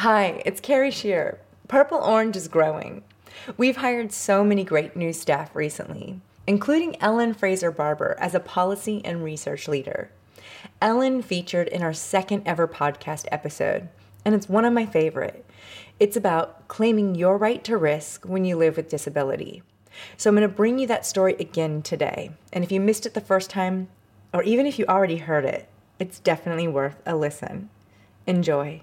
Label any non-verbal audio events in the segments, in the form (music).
Hi, it's Carrie Shear. Purple Orange is growing. We've hired so many great new staff recently, including Ellen Fraser Barbour as a policy and research leader. Ellen featured in our second ever podcast episode, and it's one of my favorite. It's about claiming your right to risk when you live with disability. So I'm going to bring you that story again today. And if you missed it the first time, or even if you already heard it, it's definitely worth a listen. Enjoy.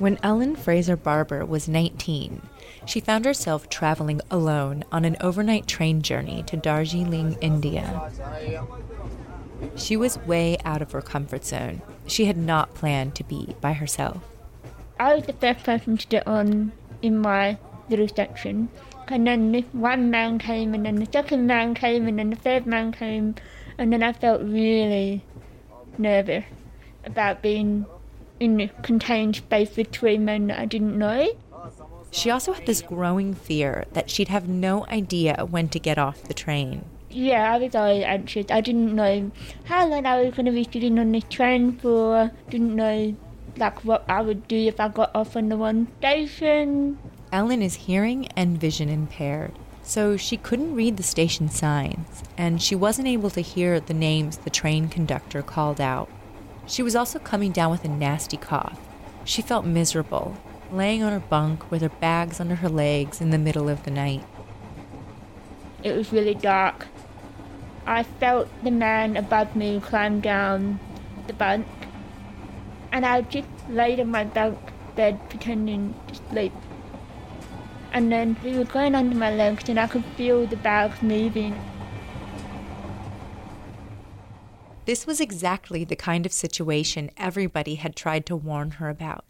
When Ellen Fraser Barbour was 19, she found herself traveling alone on an overnight train journey to Darjeeling, India. She was way out of her comfort zone. She had not planned to be by herself. I was the first person to get on in my little section. And then one man came, and then the second man came, and then the third man came, and then I felt really nervous about being in a contained space with three men that I didn't know. She also had this growing fear that she'd have no idea when to get off the train. Yeah, I was always anxious. I didn't know how long I was going to be sitting on the train for. Didn't know like what I would do if I got off on the one station. Ellen is hearing and vision impaired, so she couldn't read the station signs, and she wasn't able to hear the names the train conductor called out. She was also coming down with a nasty cough. She felt miserable, laying on her bunk with her bags under her legs in the middle of the night. It was really dark. I felt the man above me climb down the bunk, and I just laid on my bunk bed pretending to sleep. And then he was going under my legs, and I could feel the bags moving. This was exactly the kind of situation everybody had tried to warn her about.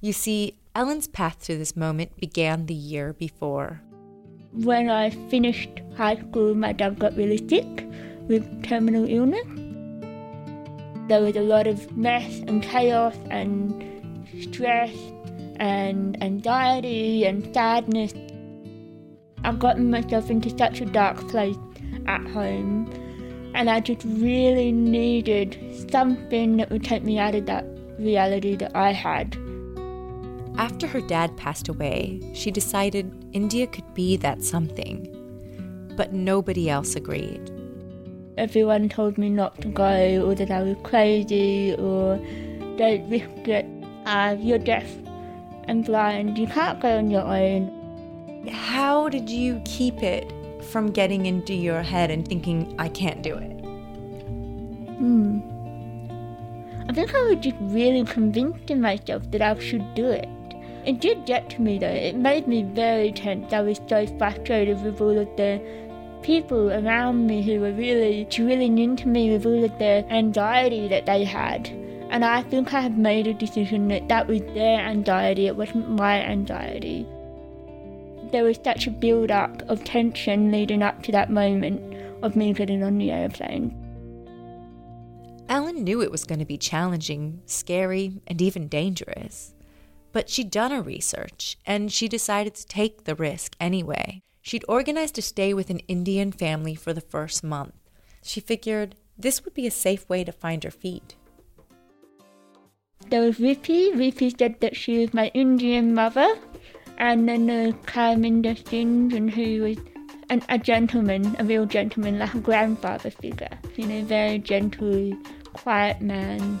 You see, Ellen's path to this moment began the year before. When I finished high school, my dad got really sick with terminal illness. There was a lot of mess and chaos and stress and anxiety and sadness. I've gotten myself into such a dark place at home, and I just really needed something that would take me out of that reality that I had. After her dad passed away, she decided India could be that something. But nobody else agreed. Everyone told me not to go, or that I was crazy, or don't risk it. Uh, you're deaf and blind, you can't go on your own. How did you keep it from getting into your head and thinking, I can't do it? Hmm. I think I was just really convinced in myself that I should do it. It did get to me though. It made me very tense. I was so frustrated with all of the people around me who were really drilling into me with all of the anxiety that they had. And I think I had made a decision that that was their anxiety, it wasn't my anxiety. There was such a build up of tension leading up to that moment of me getting on the airplane. Ellen knew it was going to be challenging, scary, and even dangerous. But she'd done her research, and she decided to take the risk anyway. She'd organized to stay with an Indian family for the first month. She figured this would be a safe way to find her feet. There was Rippy. Rippy said that she was my Indian mother. And then was Carminder Singh, and who was an, a gentleman, a real gentleman, like a grandfather figure. You know, very gentle, quiet man.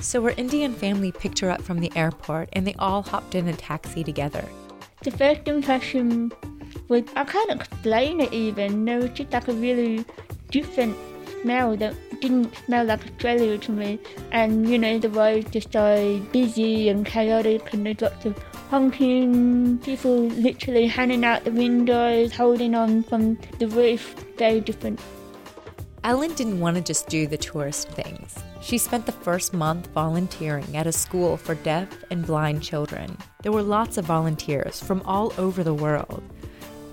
So her Indian family picked her up from the airport and they all hopped in a taxi together. The first impression was I can't explain it even. There was just like a really different smell that didn't smell like Australia to me. And you know, the roads are so busy and chaotic, and there's lots of honking, people literally hanging out the windows, holding on from the roof. Very different. Ellen didn't want to just do the tourist things. She spent the first month volunteering at a school for deaf and blind children. There were lots of volunteers from all over the world,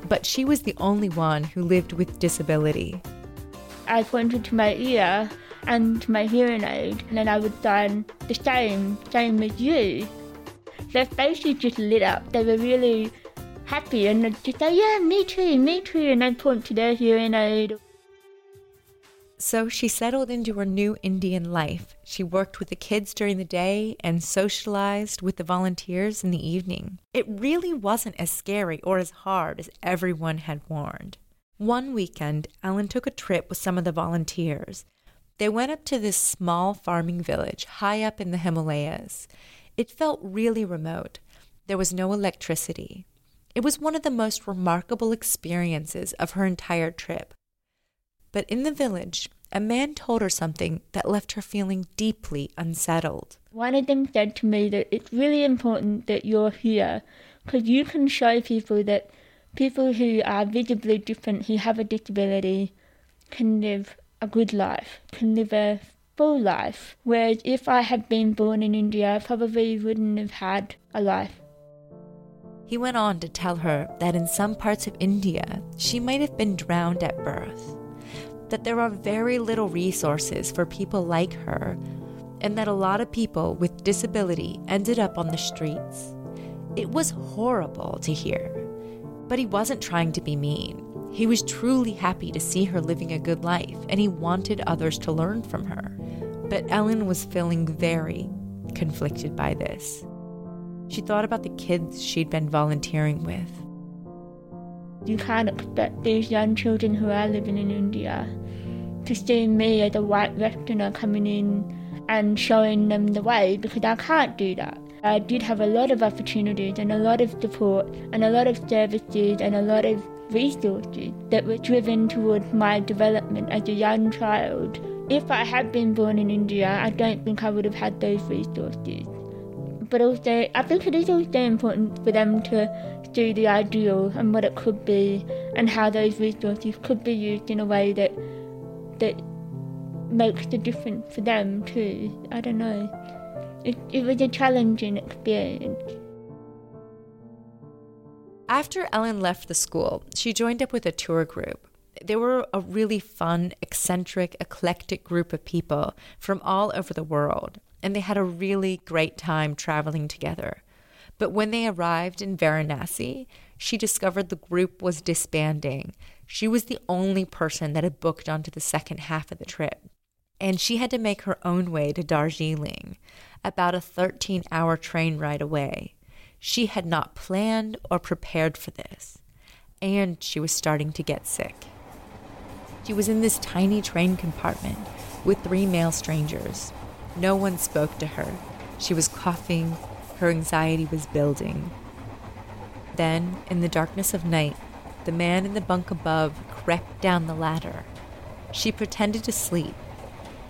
but she was the only one who lived with disability. I pointed to my ear and to my hearing aid, and then I would sign the same, same as you. Their faces just lit up. They were really happy, and they'd just say, "Yeah, me too, me too," and I'd point to their hearing aid. So she settled into her new Indian life. She worked with the kids during the day and socialized with the volunteers in the evening. It really wasn't as scary or as hard as everyone had warned. One weekend, Ellen took a trip with some of the volunteers. They went up to this small farming village high up in the Himalayas. It felt really remote. There was no electricity. It was one of the most remarkable experiences of her entire trip. But in the village, a man told her something that left her feeling deeply unsettled. One of them said to me that it's really important that you're here because you can show people that people who are visibly different, who have a disability, can live a good life, can live a full life. Whereas if I had been born in India, I probably wouldn't have had a life. He went on to tell her that in some parts of India, she might have been drowned at birth that there are very little resources for people like her, and that a lot of people with disability ended up on the streets. It was horrible to hear. But he wasn't trying to be mean. He was truly happy to see her living a good life, and he wanted others to learn from her. But Ellen was feeling very conflicted by this. She thought about the kids she'd been volunteering with. You can't expect these young children who are living in India to see me as a white westerner coming in and showing them the way because I can't do that. I did have a lot of opportunities and a lot of support and a lot of services and a lot of resources that were driven towards my development as a young child. If I had been born in India, I don't think I would have had those resources. But also, I think it is also important for them to see the ideal and what it could be and how those resources could be used in a way that that makes the difference for them too. I don't know. It, it was a challenging experience. After Ellen left the school, she joined up with a tour group. They were a really fun, eccentric, eclectic group of people from all over the world, and they had a really great time traveling together. But when they arrived in Varanasi, she discovered the group was disbanding. She was the only person that had booked onto the second half of the trip. And she had to make her own way to Darjeeling, about a 13 hour train ride away. She had not planned or prepared for this. And she was starting to get sick. She was in this tiny train compartment with three male strangers. No one spoke to her. She was coughing. Her anxiety was building. Then, in the darkness of night, the man in the bunk above crept down the ladder. She pretended to sleep,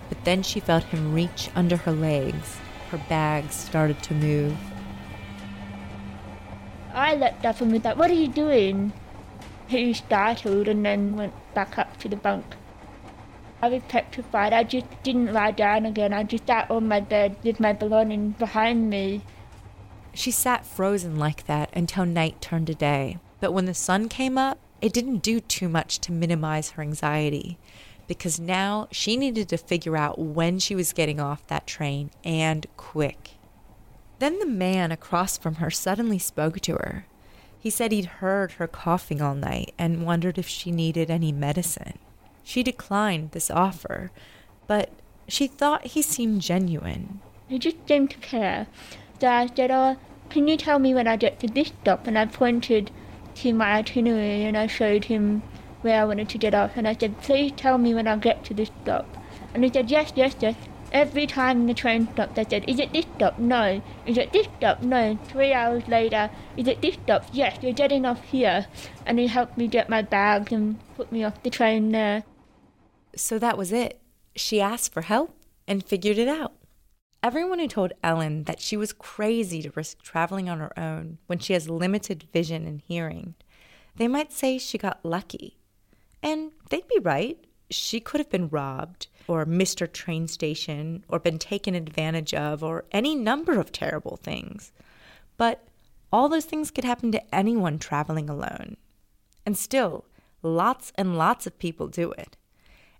but then she felt him reach under her legs. Her bags started to move. I leapt up and was like, What are you doing? He startled and then went back up to the bunk. I was petrified. I just didn't lie down again. I just sat on my bed with my belongings behind me. She sat frozen like that until night turned to day. But when the sun came up, it didn't do too much to minimize her anxiety because now she needed to figure out when she was getting off that train and quick. Then the man across from her suddenly spoke to her. He said he'd heard her coughing all night and wondered if she needed any medicine. She declined this offer, but she thought he seemed genuine. He just seemed to care. So I said, Oh, can you tell me when I get to this stop? And I pointed to my itinerary and I showed him where I wanted to get off. And I said, Please tell me when I get to this stop. And he said, Yes, yes, yes. Every time the train stopped, I said, Is it this stop? No. Is it this stop? No. Three hours later, Is it this stop? Yes, you're getting off here. And he helped me get my bags and put me off the train there. So that was it. She asked for help and figured it out. Everyone who told Ellen that she was crazy to risk traveling on her own when she has limited vision and hearing, they might say she got lucky. And they'd be right. She could have been robbed, or missed her train station, or been taken advantage of, or any number of terrible things. But all those things could happen to anyone traveling alone. And still, lots and lots of people do it.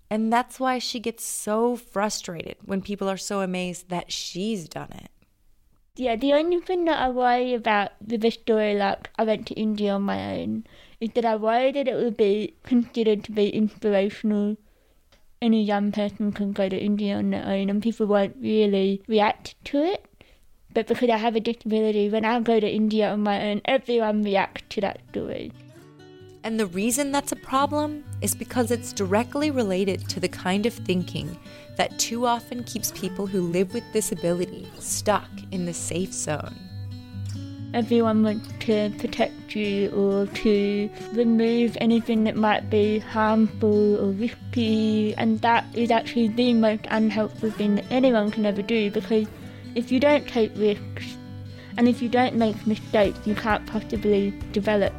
And that's why she gets so frustrated when people are so amazed that she's done it. Yeah, the only thing that I worry about with the story, like I went to India on my own, is that I worry that it would be considered to be inspirational any young person can go to India on their own and people won't really react to it. But because I have a disability, when I go to India on my own, everyone reacts to that story. And the reason that's a problem is because it's directly related to the kind of thinking that too often keeps people who live with disability stuck in the safe zone. Everyone wants to protect you or to remove anything that might be harmful or risky, and that is actually the most unhelpful thing that anyone can ever do because if you don't take risks and if you don't make mistakes, you can't possibly develop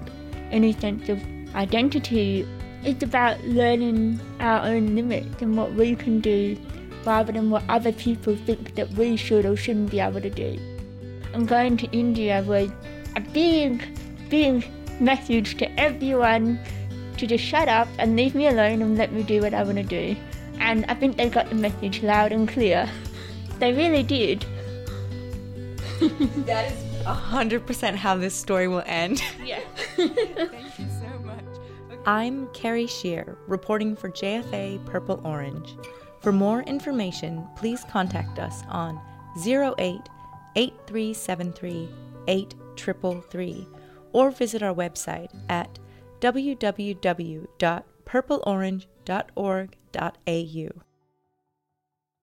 any sense of identity. It's about learning our own limits and what we can do rather than what other people think that we should or shouldn't be able to do. And going to India was a big, big message to everyone to just shut up and leave me alone and let me do what I want to do. And I think they got the message loud and clear. (laughs) They really did. (laughs) that is 100% how this story will end. Yeah. (laughs) (laughs) Thank you so much. I'm Carrie Shear, reporting for JFA Purple Orange. For more information, please contact us on 08 8373 8333 or visit our website at www.purpleorange.org.au.